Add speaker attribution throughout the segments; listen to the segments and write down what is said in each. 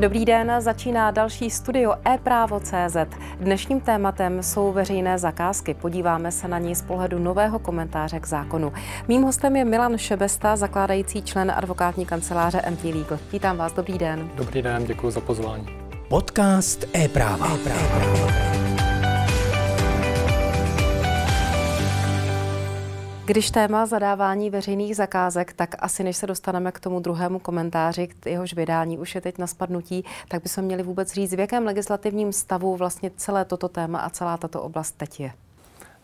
Speaker 1: Dobrý den, začíná další studio e-právo.cz. Dnešním tématem jsou veřejné zakázky. Podíváme se na ní z pohledu nového komentáře k zákonu. Mým hostem je Milan Šebesta, zakládající člen advokátní kanceláře MT Legal. Vítám vás, dobrý den.
Speaker 2: Dobrý den, děkuji za pozvání.
Speaker 3: Podcast e-práva. e-práva.
Speaker 1: Když téma zadávání veřejných zakázek, tak asi než se dostaneme k tomu druhému komentáři, k jehož vydání už je teď na spadnutí, tak bychom měli vůbec říct, v jakém legislativním stavu vlastně celé toto téma a celá tato oblast teď je.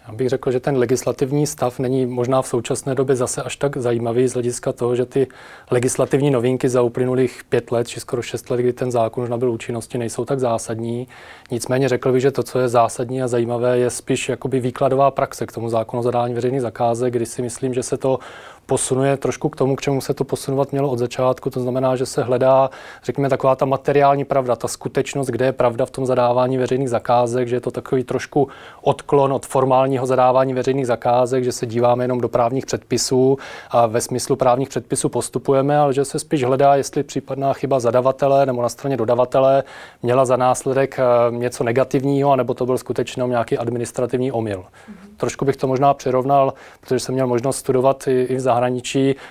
Speaker 2: Já bych řekl, že ten legislativní stav není možná v současné době zase až tak zajímavý z hlediska toho, že ty legislativní novinky za uplynulých pět let, či skoro šest let, kdy ten zákon už nabyl účinnosti, nejsou tak zásadní. Nicméně řekl bych, že to, co je zásadní a zajímavé, je spíš jakoby výkladová praxe k tomu zákonu zadání veřejných zakázek, kdy si myslím, že se to posunuje trošku k tomu, k čemu se to posunovat mělo od začátku. To znamená, že se hledá, řekněme, taková ta materiální pravda, ta skutečnost, kde je pravda v tom zadávání veřejných zakázek, že je to takový trošku odklon od formálního zadávání veřejných zakázek, že se díváme jenom do právních předpisů a ve smyslu právních předpisů postupujeme, ale že se spíš hledá, jestli případná chyba zadavatele nebo na straně dodavatele měla za následek eh, něco negativního, nebo to byl skutečně nějaký administrativní omyl. Mm-hmm. Trošku bych to možná přirovnal, protože jsem měl možnost studovat i, i v zahraničí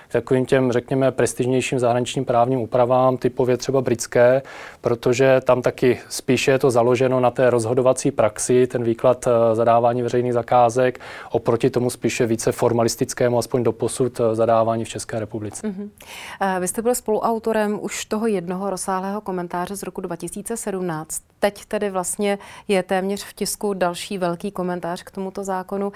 Speaker 2: k takovým těm, řekněme, prestižnějším zahraničním právním úpravám, typově třeba britské, protože tam taky spíše je to založeno na té rozhodovací praxi, ten výklad eh, zadávání veřejných zakázek, oproti tomu spíše více formalistickému, aspoň do posud eh, zadávání v České republice. Mm-hmm.
Speaker 1: Vy jste byl spoluautorem už toho jednoho rozsáhlého komentáře z roku 2017. Teď tedy vlastně je téměř v tisku další velký komentář k tomuto zákonu.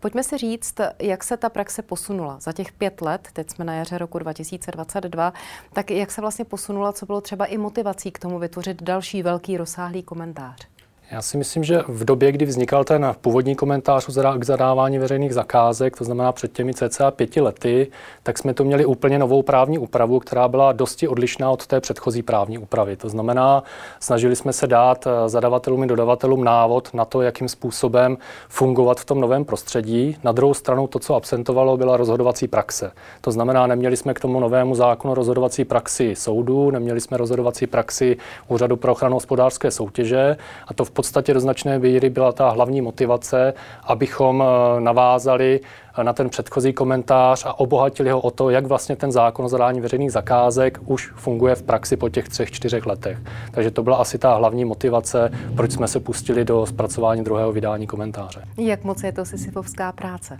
Speaker 1: Pojďme si říct, jak se ta praxe posunula za těch pět let, teď jsme na jaře roku 2022, tak jak se vlastně posunula, co bylo třeba i motivací k tomu vytvořit další velký rozsáhlý komentář?
Speaker 2: Já si myslím, že v době, kdy vznikal ten původní komentář k zadávání veřejných zakázek, to znamená před těmi cca pěti lety, tak jsme tu měli úplně novou právní úpravu, která byla dosti odlišná od té předchozí právní úpravy. To znamená, snažili jsme se dát eh, zadavatelům i dodavatelům návod na to, jakým způsobem fungovat v tom novém prostředí. Na druhou stranu to, co absentovalo, byla rozhodovací praxe. To znamená, neměli jsme k tomu novému zákonu rozhodovací praxi soudů, neměli jsme rozhodovací praxi Úřadu pro ochranu hospodářské soutěže a to v podstatě do značné míry byla ta hlavní motivace, abychom eh, navázali na ten předchozí komentář a obohatili ho o to, jak vlastně ten zákon o zadání veřejných zakázek už funguje v praxi po těch třech, čtyřech letech. Takže to byla asi ta hlavní motivace, proč jsme se pustili do zpracování druhého vydání komentáře.
Speaker 1: Jak moc je to sisyfovská práce?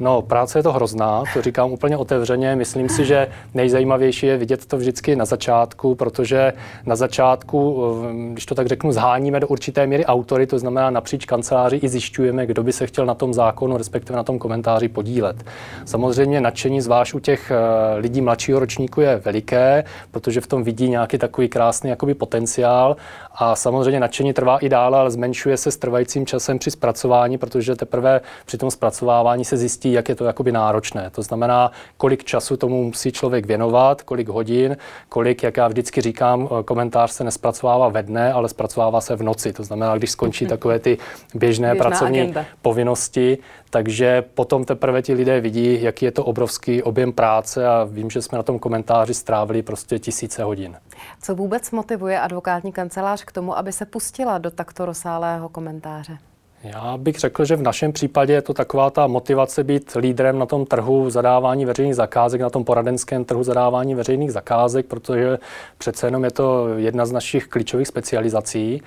Speaker 2: No, práce je to hrozná, to říkám úplně otevřeně. Myslím si, že nejzajímavější je vidět to vždycky na začátku, protože na začátku, eh, když to tak řeknu, zháníme do určité míry autory, to znamená napříč kanceláři i zjišťujeme, kdo by se chtěl na tom zákonu, respektive na tom komentáři podílet. Samozřejmě nadšení zvlášť u těch eh, lidí mladšího ročníku je veliké, protože v tom vidí nějaký takový krásný jakoby potenciál a samozřejmě nadšení trvá i dále, ale zmenšuje se s trvajícím časem při zpracování, protože teprve při tom zpracovávání se zjistí, jak je to jakoby náročné. To znamená, kolik času tomu musí člověk věnovat, kolik hodin, kolik, jak já vždycky říkám, eh, komentář se nespracovává ve dne, ale zpracovává se v noci. To znamená, když skončí mhm. takové ty běžné Běžná pracovní agenda. povinnosti, takže potom teprve ti lidé vidí, jaký je to obrovský objem práce a vím, že jsme na tom komentáři strávili prostě tisíce hodin.
Speaker 1: Co vůbec motivuje advokátní kancelář k tomu, aby se pustila do takto rozsálého komentáře?
Speaker 2: Já bych řekl, že v našem případě je to taková ta motivace být lídrem na tom trhu zadávání veřejných zakázek, na tom poradenském trhu zadávání veřejných zakázek, protože přece jenom je to jedna z našich klíčových specializací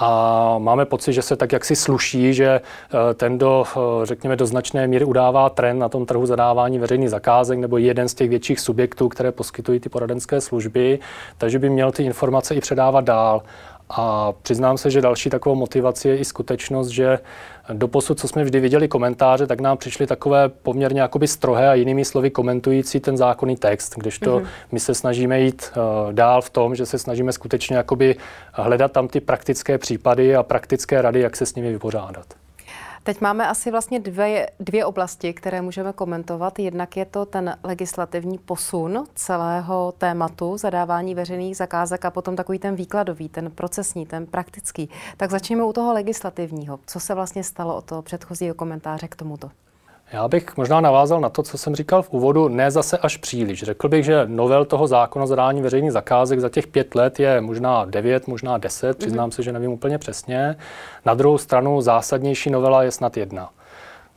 Speaker 2: a máme pocit, že se tak jaksi sluší, že eh, ten, do, eh, řekněme, do značné míry udává trend na tom trhu zadávání veřejných zakázek nebo jeden z těch větších subjektů, které poskytují ty poradenské služby, takže by měl ty informace i předávat dál. A přiznám se, že další takovou motivací je i skutečnost, že Doposud, co jsme vždy viděli komentáře, tak nám přišly takové poměrně jakoby strohé a jinými slovy komentující ten zákonný text, kdežto mm-hmm. my se snažíme jít uh, dál v tom, že se snažíme skutečně jakoby hledat tam ty praktické případy a praktické rady, jak se s nimi vypořádat.
Speaker 1: Teď máme asi vlastně dvě, dvě oblasti, které můžeme komentovat. Jednak je to ten legislativní posun celého tématu zadávání veřejných zakázek a potom takový ten výkladový, ten procesní, ten praktický. Tak začněme u toho legislativního. Co se vlastně stalo od toho předchozího komentáře k tomuto?
Speaker 2: Já bych možná navázal na to, co jsem říkal v úvodu, ne zase až příliš. Řekl bych, že novel toho zákona o zadání veřejných zakázek za těch pět let je možná devět, možná deset, mhm. přiznám mm-hmm. se, že nevím úplně přesně. Na druhou stranu zásadnější novela je snad jedna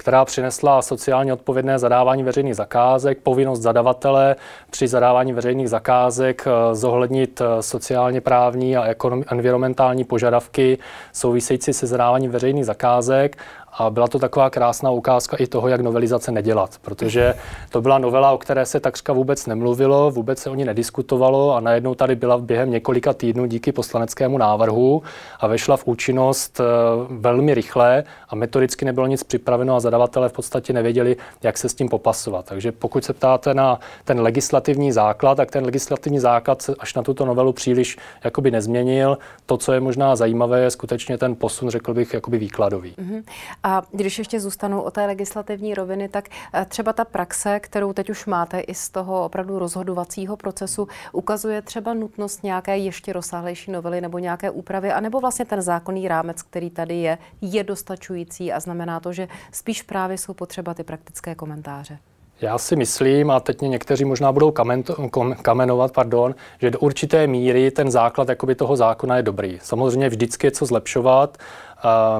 Speaker 2: která přinesla sociálně odpovědné zadávání veřejných zakázek, povinnost zadavatele při zadávání veřejných zakázek eh, zohlednit eh, sociálně právní a environmentální požadavky související se zadáváním veřejných zakázek a byla to taková krásná ukázka i toho, jak novelizace nedělat, protože to byla novela, o které se takřka vůbec nemluvilo, vůbec se o ní nediskutovalo a najednou tady byla během několika týdnů díky poslaneckému návrhu a vešla v účinnost eh, velmi rychle a metodicky nebylo nic připraveno a zadavatelé v podstatě nevěděli, jak se s tím popasovat. Takže pokud se ptáte na ten legislativní základ, tak ten legislativní základ se až na tuto novelu příliš jakoby nezměnil. To, co je možná zajímavé, je skutečně ten posun, řekl bych, jakoby výkladový. Mm-hmm.
Speaker 1: A když ještě zůstanu o té legislativní roviny, tak eh, třeba ta praxe, kterou teď už máte i z toho opravdu rozhodovacího procesu, ukazuje třeba nutnost nějaké ještě rozsáhlejší novely nebo nějaké úpravy, anebo vlastně ten zákonný rámec, který tady je, je dostačující a znamená to, že spíš právě jsou potřeba ty praktické komentáře.
Speaker 2: Já si myslím, a teď mě někteří možná budou kamenovat, pardon, že do určité míry ten základ jakoby toho zákona je dobrý. Samozřejmě vždycky je co zlepšovat,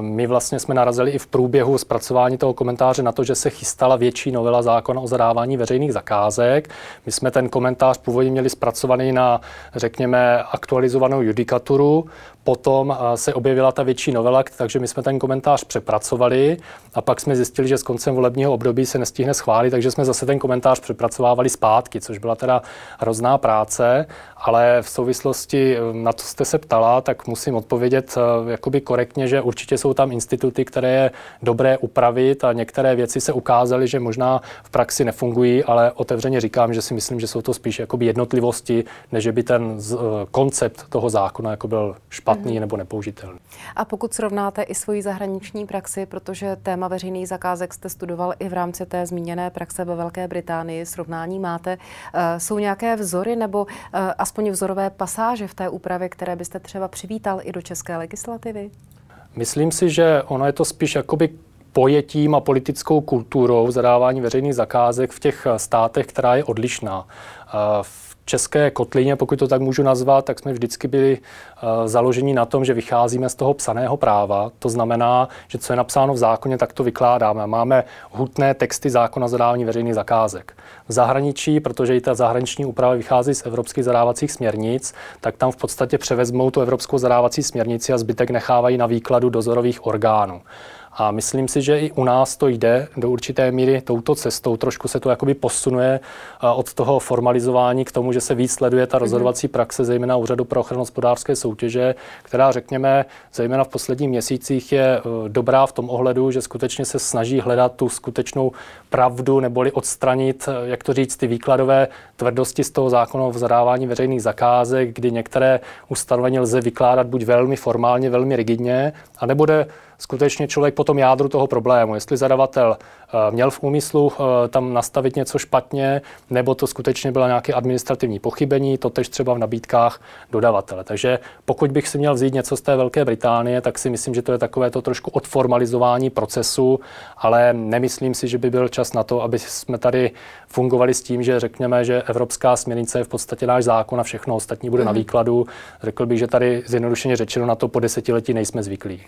Speaker 2: my vlastně jsme narazili i v průběhu zpracování toho komentáře na to, že se chystala větší novela zákona o zadávání veřejných zakázek. My jsme ten komentář původně měli zpracovaný na, řekněme, aktualizovanou judikaturu. Potom se objevila ta větší novela, takže my jsme ten komentář přepracovali a pak jsme zjistili, že s koncem volebního období se nestihne schválit, takže jsme zase ten komentář přepracovávali zpátky, což byla teda hrozná práce, ale v souvislosti na to jste se ptala, tak musím odpovědět jakoby korektně, že určitě jsou tam instituty, které je dobré upravit a některé věci se ukázaly, že možná v praxi nefungují, ale otevřeně říkám, že si myslím, že jsou to spíš jakoby jednotlivosti, než by ten z, uh, koncept toho zákona jako byl špatný mm-hmm. nebo nepoužitelný.
Speaker 1: A pokud srovnáte i svoji zahraniční praxi, protože téma veřejných zakázek jste studoval i v rámci té zmíněné praxe ve Velké Británii, srovnání máte, uh, jsou nějaké vzory nebo uh, aspoň vzorové pasáže v té úpravě, které byste třeba přivítal i do české legislativy?
Speaker 2: Myslím si, že ono je to spíš jakoby pojetím a politickou kulturou zadávání veřejných zakázek v těch státech, která je odlišná. V české kotlině, pokud to tak můžu nazvat, tak jsme vždycky byli uh, založeni na tom, že vycházíme z toho psaného práva. To znamená, že co je napsáno v zákoně, tak to vykládáme. Máme hutné texty zákona zadávání veřejných zakázek. V zahraničí, protože i ta zahraniční úprava vychází z evropských zadávacích směrnic, tak tam v podstatě převezmou tu evropskou zadávací směrnici a zbytek nechávají na výkladu dozorových orgánů. A myslím si, že i u nás to jde do určité míry touto cestou. Trošku se to jakoby posunuje od toho formalizování k tomu, že se víc sleduje ta mhm. rozhodovací praxe, zejména Úřadu pro ochranu hospodářské soutěže, která, řekněme, zejména v posledních měsících je e, dobrá v tom ohledu, že skutečně se snaží hledat tu skutečnou pravdu neboli odstranit, e, jak to říct, ty výkladové tvrdosti z toho zákona o zadávání veřejných zakázek, kdy některé ustanovení lze vykládat buď velmi formálně, velmi rigidně, a nebude skutečně člověk po tom jádru toho problému. Jestli zadavatel eh, měl v úmyslu eh, tam nastavit něco špatně, nebo to skutečně bylo nějaké administrativní pochybení, to tež třeba v nabídkách dodavatele. Takže pokud bych si měl vzít něco z té Velké Británie, tak si myslím, že to je takové to trošku odformalizování procesu, ale nemyslím si, že by byl čas na to, aby jsme tady fungovali s tím, že řekněme, že evropská směrnice je v podstatě náš zákon a všechno ostatní bude mm. na mhm. výkladu. Řekl bych, že tady zjednodušeně řečeno na to po desetiletí nejsme zvyklí.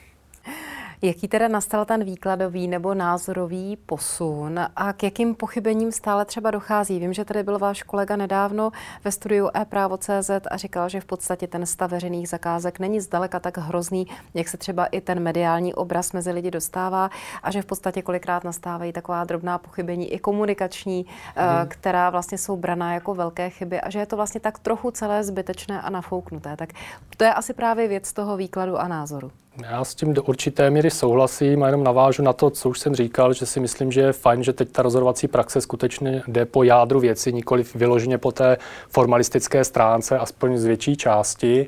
Speaker 1: Jaký teda nastal ten výkladový nebo názorový posun a k jakým pochybením stále třeba dochází? Vím, že tady byl váš kolega nedávno ve studiu e-právo.cz a říkal, že v podstatě ten stav veřejných zakázek není zdaleka tak hrozný, jak se třeba i ten mediální obraz mezi lidi dostává a že v podstatě kolikrát nastávají taková drobná pochybení i komunikační, hmm. která vlastně jsou braná jako velké chyby a že je to vlastně tak trochu celé zbytečné a nafouknuté. Tak to je asi právě věc toho výkladu a názoru.
Speaker 2: Já s tím do určité míry souhlasím a jenom navážu na to, co už jsem říkal, že si myslím, že je fajn, že teď ta rozhodovací praxe skutečně jde po jádru věci, nikoli vyloženě po té formalistické stránce, aspoň z větší části.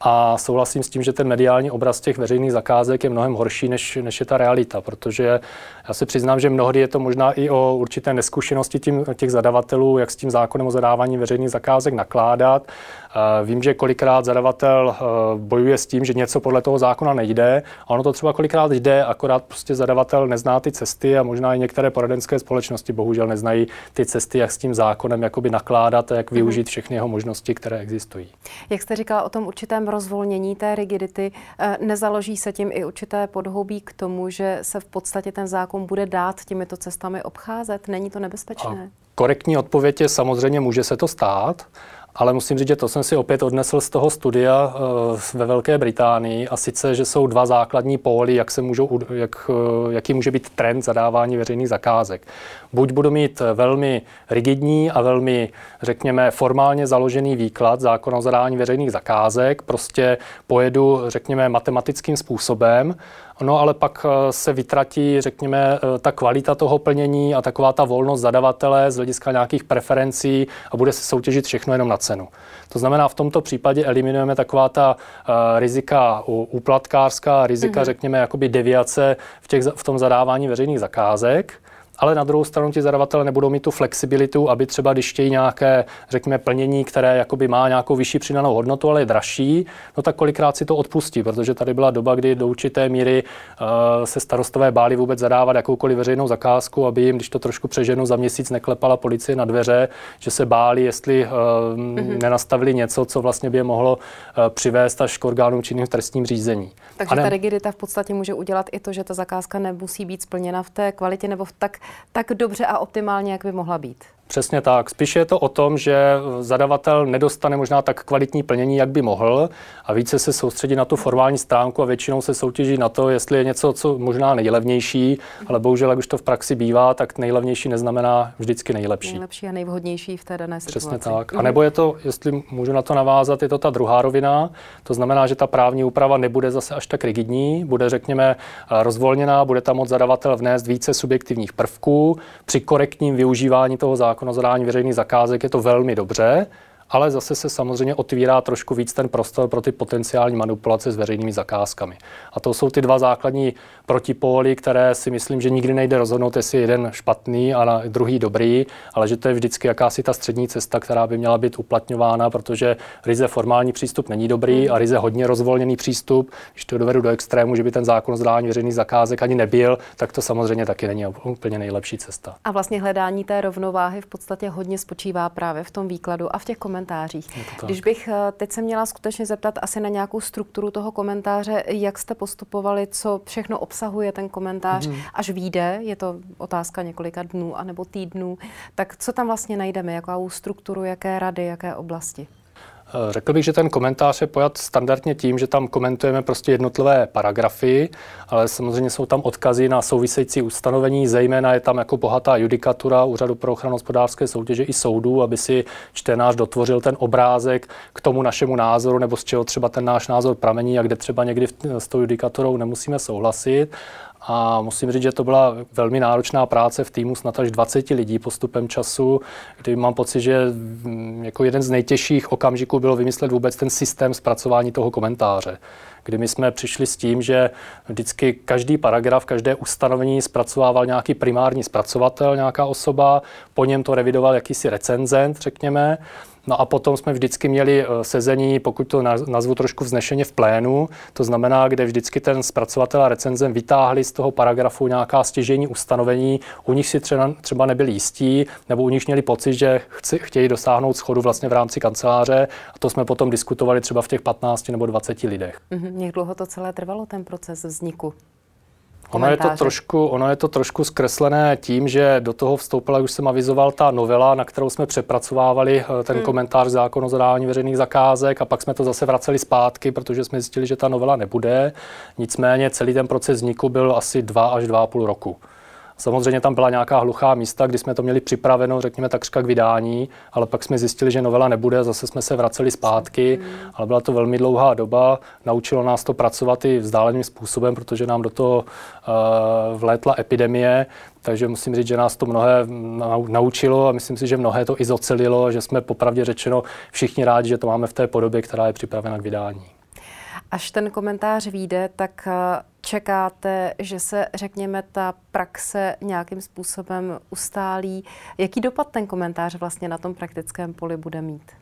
Speaker 2: A souhlasím s tím, že ten mediální obraz těch veřejných zakázek je mnohem horší, než, než je ta realita, protože já si přiznám, že mnohdy je to možná i o určité neskušenosti tím, těch zadavatelů, jak s tím zákonem o zadávání veřejných zakázek nakládat. Vím, že kolikrát zadavatel eh, bojuje s tím, že něco podle toho zákona nejde a ono to třeba kolikrát jde, akorát prostě zadavatel nezná ty cesty a možná i některé poradenské společnosti bohužel neznají ty cesty, jak s tím zákonem jakoby nakládat a jak mhm. využít všechny jeho možnosti, které existují.
Speaker 1: Jak jste říkala o tom určitém rozvolnění té rigidity, eh, nezaloží se tím i určité podhoubí k tomu, že se v podstatě ten zákon bude dát těmito cestami obcházet? Není to nebezpečné? A
Speaker 2: korektní odpověď je samozřejmě může se to stát, ale musím říct, že to jsem si opět odnesl z toho studia uh, ve Velké Británii a sice, že jsou dva základní póly, jak se můžou, jak, uh, jaký může být trend zadávání veřejných zakázek. Buď budu mít velmi rigidní a velmi, řekněme, formálně založený výklad zákona o zadávání veřejných zakázek, prostě pojedu, řekněme, matematickým způsobem, No ale pak eh, se vytratí, řekněme, eh, ta kvalita toho plnění a taková ta volnost zadavatele z hlediska nějakých preferencí a bude se soutěžit všechno jenom na cenu. To znamená, v tomto případě eliminujeme taková ta uh, rizika úplatkářská, rizika, mm-hmm. řekněme, jakoby deviace v, těch, v tom zadávání veřejných zakázek ale na druhou stranu ti zadavatelé nebudou mít tu flexibilitu, aby třeba když chtějí nějaké, řekněme, plnění, které jakoby má nějakou vyšší přidanou hodnotu, ale je dražší, no tak kolikrát si to odpustí, protože tady byla doba, kdy do určité míry uh, se starostové báli vůbec zadávat jakoukoliv veřejnou zakázku, aby jim, když to trošku přeženu, za měsíc neklepala policie na dveře, že se báli, jestli uh, mm-hmm. nenastavili něco, co vlastně by je mohlo uh, přivést až k orgánům činným v trestním řízení.
Speaker 1: Takže ne... ta rigidita v podstatě může udělat i to, že ta zakázka nemusí být splněna v té kvalitě nebo v tak tak dobře a optimálně, jak by mohla být.
Speaker 2: Přesně tak. Spíše je to o tom, že zadavatel nedostane možná tak kvalitní plnění, jak by mohl a více se soustředí na tu formální stránku a většinou se soutěží na to, jestli je něco, co možná nejlevnější, ale bohužel, jak už to v praxi bývá, tak nejlevnější neznamená vždycky nejlepší.
Speaker 1: Nejlepší a nejvhodnější v té dané situaci.
Speaker 2: Přesně tak. A nebo je to, jestli můžu na to navázat, je to ta druhá rovina. To znamená, že ta právní úprava nebude zase až tak rigidní, bude, řekněme, rozvolněná, bude tam moc zadavatel vnést více subjektivních prvků při korektním využívání toho zákona zákon o zadání veřejných zakázek je to velmi dobře, ale zase se samozřejmě otvírá trošku víc ten prostor pro ty potenciální manipulace s veřejnými zakázkami. A to jsou ty dva základní protipóly, které si myslím, že nikdy nejde rozhodnout, jestli jeden špatný a druhý dobrý, ale že to je vždycky jakási ta střední cesta, která by měla být uplatňována, protože ryze formální přístup není dobrý a ryze hodně rozvolněný přístup, když to dovedu do extrému, že by ten zákon o zadání veřejných zakázek ani nebyl, tak to samozřejmě taky není úplně nejlepší cesta.
Speaker 1: A vlastně hledání té rovnováhy v podstatě hodně spočívá právě v tom výkladu a v těch komentářích komentářích. Když bych eh, teď se měla skutečně zeptat asi na nějakou strukturu toho komentáře, jak jste postupovali, co všechno obsahuje ten komentář, mm. až vyjde, je to otázka několika dnů anebo týdnů, tak co tam vlastně najdeme, jakou strukturu, jaké rady, jaké oblasti?
Speaker 2: Eh, řekl bych, že ten komentář je pojat standardně tím, že tam komentujeme prostě jednotlivé paragrafy, ale samozřejmě jsou tam odkazy na související ustanovení, zejména je tam jako bohatá judikatura Úřadu pro ochranu hospodářské soutěže i soudů, aby si čtenář dotvořil ten obrázek k tomu našemu názoru, nebo z čeho třeba ten náš názor pramení a kde třeba někdy s tou judikaturou nemusíme souhlasit. A musím říct, že to byla velmi náročná práce v týmu snad až 20 lidí postupem času, kdy mám pocit, že mm, jako jeden z nejtěžších okamžiků bylo vymyslet vůbec ten systém zpracování toho komentáře. Kdy my jsme přišli s tím, že vždycky každý paragraf, každé ustanovení zpracovával nějaký primární zpracovatel, nějaká osoba, po něm to revidoval jakýsi recenzent, řekněme, No a potom jsme vždycky měli eh, sezení, pokud to nazvu trošku vznešeně v plénu, to znamená, kde vždycky ten zpracovatel a recenzem vytáhli z toho paragrafu nějaká stěžení ustanovení, u nich si třeba, třeba nebyli jistí, nebo u nich měli pocit, že chci, chtějí dosáhnout schodu vlastně v rámci kanceláře a to jsme potom diskutovali třeba v těch 15 nebo 20 lidech.
Speaker 1: Mm-hmm. Jak dlouho to celé trvalo, ten proces vzniku?
Speaker 2: Ono je, to trošku, ono je to trošku zkreslené tím, že do toho vstoupila, už jsem avizoval, ta novela, na kterou jsme přepracovávali eh, ten hmm. komentář zákon o zadávání veřejných zakázek a pak jsme to zase vraceli zpátky, protože jsme zjistili, že ta novela nebude. Nicméně celý ten proces vzniku byl asi dva až dva a půl roku. Samozřejmě tam byla nějaká hluchá místa, kdy jsme to měli připraveno, řekněme takřka k vydání, ale pak jsme zjistili, že novela nebude, zase jsme se vraceli zpátky, ale byla to velmi dlouhá doba. Naučilo nás to pracovat i vzdáleným způsobem, protože nám do toho uh, vlétla epidemie, takže musím říct, že nás to mnohé naučilo a myslím si, že mnohé to i zocelilo, že jsme popravdě řečeno všichni rádi, že to máme v té podobě, která je připravena k vydání.
Speaker 1: Až ten komentář vyjde, tak eh, čekáte, že se, řekněme, ta praxe nějakým způsobem ustálí. Jaký dopad ten komentář vlastně na tom praktickém poli bude mít?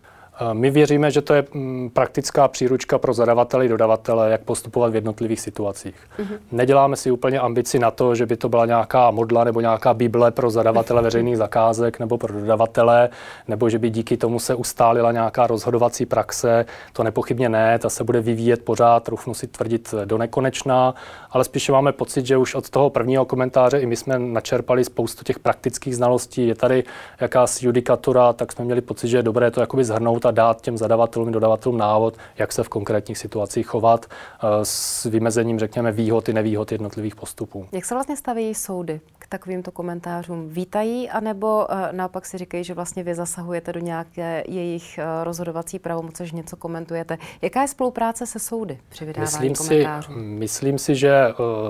Speaker 2: My věříme, že to je mm, praktická příručka pro zadavatele i dodavatele, jak postupovat v jednotlivých situacích. Mm-hmm. Neděláme si úplně ambici na to, že by to byla nějaká modla nebo nějaká bible pro zadavatele veřejných zakázek nebo pro dodavatele, nebo že by díky tomu se ustálila nějaká rozhodovací praxe. To nepochybně ne, ta se bude vyvíjet pořád, trufnu si tvrdit do nekonečná, ale spíše máme pocit, že už od toho prvního komentáře i my jsme načerpali spoustu těch praktických znalostí. Je tady jakási judikatura, tak jsme měli pocit, že je dobré to jakoby zhrnout a dát těm zadavatelům, dodavatelům návod, jak se v konkrétních situacích chovat eh, s vymezením, řekněme, výhod i nevýhod jednotlivých postupů.
Speaker 1: Jak se vlastně staví soudy k takovýmto komentářům? Vítají, anebo uh, naopak si říkají, že vlastně vy zasahujete do nějaké jejich uh, rozhodovací pravomoce, že něco komentujete? Jaká je spolupráce se soudy při vydávání
Speaker 2: myslím
Speaker 1: komentářů?
Speaker 2: Si, myslím si, že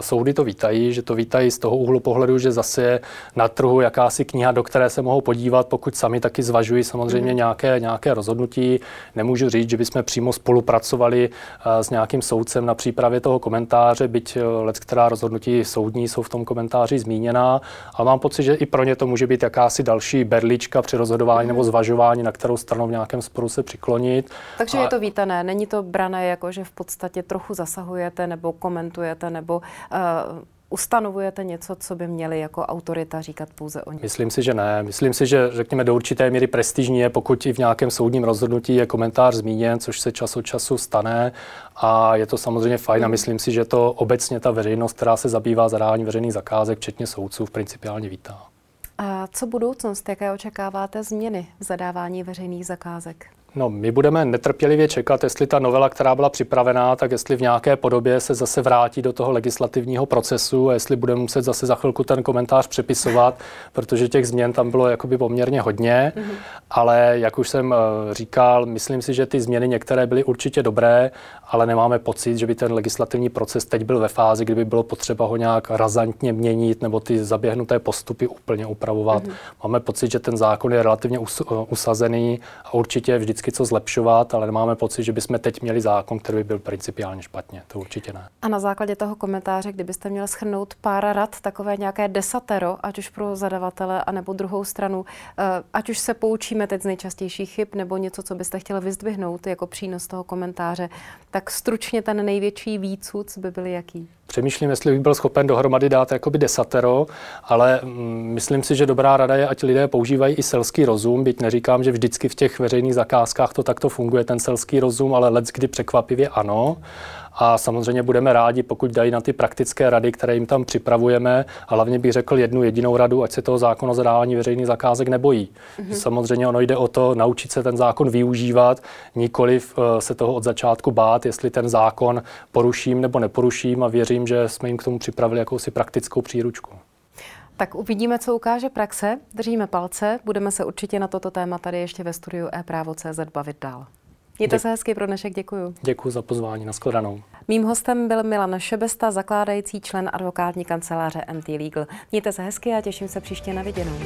Speaker 2: soudy to vítají, že to vítají z toho úhlu pohledu, že zase je na trhu jakási kniha, do které se mohou podívat, pokud sami taky zvažují samozřejmě mm-hmm. nějaké, nějaké rozhodnutí rozhodnutí. Nemůžu říct, že bychom přímo spolupracovali eh, s nějakým soudcem na přípravě toho komentáře, byť eh, let, která rozhodnutí soudní jsou v tom komentáři zmíněná, ale mám pocit, že i pro ně to může být jakási další berlička při rozhodování nebo zvažování, na kterou stranu v nějakém sporu se přiklonit.
Speaker 1: Takže a... je to vítané, není to brané jako, že v podstatě trochu zasahujete nebo komentujete nebo uh, ustanovujete něco, co by měli jako autorita říkat pouze o ní?
Speaker 2: Myslím si, že ne. Myslím si, že řekněme do určité míry prestižní je, pokud i v nějakém soudním rozhodnutí je komentář zmíněn, což se čas od času stane a je to samozřejmě fajn a myslím si, že to obecně ta veřejnost, která se zabývá zadáváním veřejných zakázek, včetně soudců, principiálně vítá.
Speaker 1: A co budoucnost? Jaké očekáváte změny v zadávání veřejných zakázek?
Speaker 2: No, my budeme netrpělivě čekat, jestli ta novela, která byla připravená, tak jestli v nějaké podobě se zase vrátí do toho legislativního procesu a jestli budeme muset zase za chvilku ten komentář přepisovat, protože těch změn tam bylo jakoby poměrně hodně, mm-hmm. ale jak už jsem eh, říkal, myslím si, že ty změny některé byly určitě dobré, ale nemáme pocit, že by ten legislativní proces teď byl ve fázi, kdyby bylo potřeba ho nějak razantně měnit nebo ty zaběhnuté postupy úplně upravovat. Mm-hmm. Máme pocit, že ten zákon je relativně us- eh, usazený a určitě vždycky vždycky co zlepšovat, ale nemáme pocit, že bychom teď měli zákon, který by byl principiálně špatně. To určitě ne.
Speaker 1: A na základě toho komentáře, kdybyste měl schrnout pár rad, takové nějaké desatero, ať už pro zadavatele, anebo druhou stranu, eh, ať už se poučíme teď z nejčastějších chyb, nebo něco, co byste chtěli vyzdvihnout jako přínos toho komentáře, tak stručně ten největší výcud by byl jaký?
Speaker 2: Přemýšlím, jestli bych byl schopen dohromady dát jakoby desatero, ale mm, myslím si, že dobrá rada je, ať lidé používají i selský rozum, byť neříkám, že vždycky v těch veřejných zakázkách to takto funguje, ten selský rozum, ale let kdy překvapivě ano a samozřejmě budeme rádi, pokud dají na ty praktické rady, které jim tam připravujeme. A hlavně bych řekl jednu jedinou radu, ať se toho zákon o zadávání veřejných zakázek nebojí. Mm-hmm. Samozřejmě ono jde o to naučit se ten zákon využívat, nikoliv uh, se toho od začátku bát, jestli ten zákon poruším nebo neporuším a věřím, že jsme jim k tomu připravili jakousi praktickou příručku.
Speaker 1: Tak uvidíme, co ukáže praxe. Držíme palce. Budeme se určitě na toto téma tady ještě ve studiu e-právo.cz bavit dál. Mějte se hezky pro dnešek, děkuji.
Speaker 2: Děkuji za pozvání, nashledanou.
Speaker 1: Mým hostem byl Milan Šebesta, zakládající člen advokátní kanceláře MT Legal. Mějte se hezky a těším se příště na viděnou.